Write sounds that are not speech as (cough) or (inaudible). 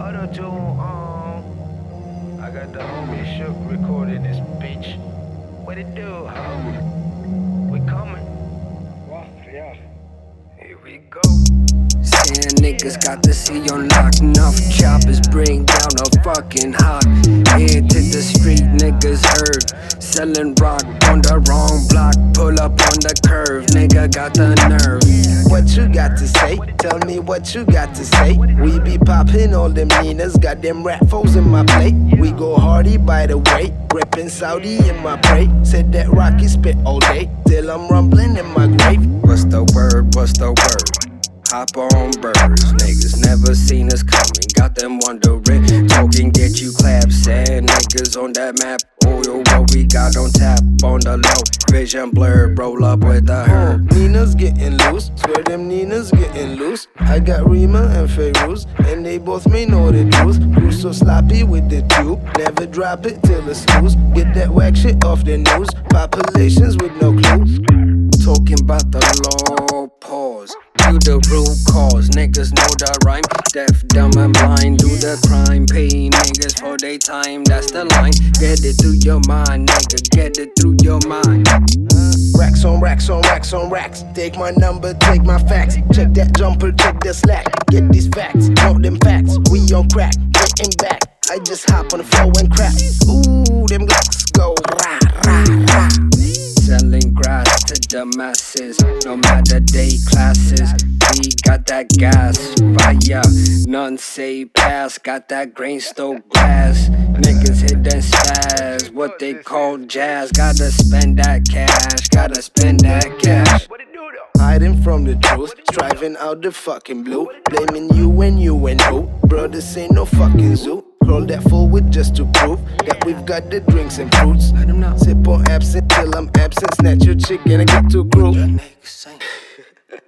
Auto tune on. I got the homie shook recording this bitch. What it do, ho? We coming. Wow, yeah. Here we go. Saying niggas got the sea on lock. Enough choppers bring down a fucking hawk. Head to the street, niggas heard. Selling rock on the wrong block. Pull up on the curve, nigga got the nerve. Tell me what you got to say. We be popping all them Ninas, got them rat foes in my plate. We go hardy by the way, ripping Saudi in my plate. Said that Rocky spit all day, till I'm rumbling in my grave. What's the word? What's the word? Hop on birds, niggas never seen us coming. Got them wondering, talking, get you clap. Saying niggas on that map. Oh, Oil, what we got on tap, on the low. Vision blurred, roll up with the herd. Nina's getting loose, swear them Nina's getting loose. I got Rima and Feyrouz, and they both may know the truth. Who's so sloppy with the tube? Never drop it till it's loose. Get that whack shit off the news. Populations with no clue. Talking about the law, pause. Do the root cause, niggas know the rhyme. Deaf, dumb, and blind, do the crime. Pay niggas for their time, that's the line. Get it through your mind, nigga, get it through your mind. Racks on racks on racks on racks. Take my number, take my facts. Check that jumper, check the slack. Get these facts, want them facts. We on crack, getting back. I just hop on the floor and crack. Ooh, them glocks the masses, no matter day classes. We got that gas, fire, none say pass. Got that grain stove glass. Niggas hit and spaz, what they call jazz. Gotta spend that cash, gotta spend that cash. Hiding from the truth, striving out the fucking blue. Blaming you and you and who? Brothers ain't no fucking zoo. Crawl that forward just to prove that we've got the drinks and fruits. Let 'em know. Sip on absent till I'm absent. Snatch your chicken and get to ain't (laughs)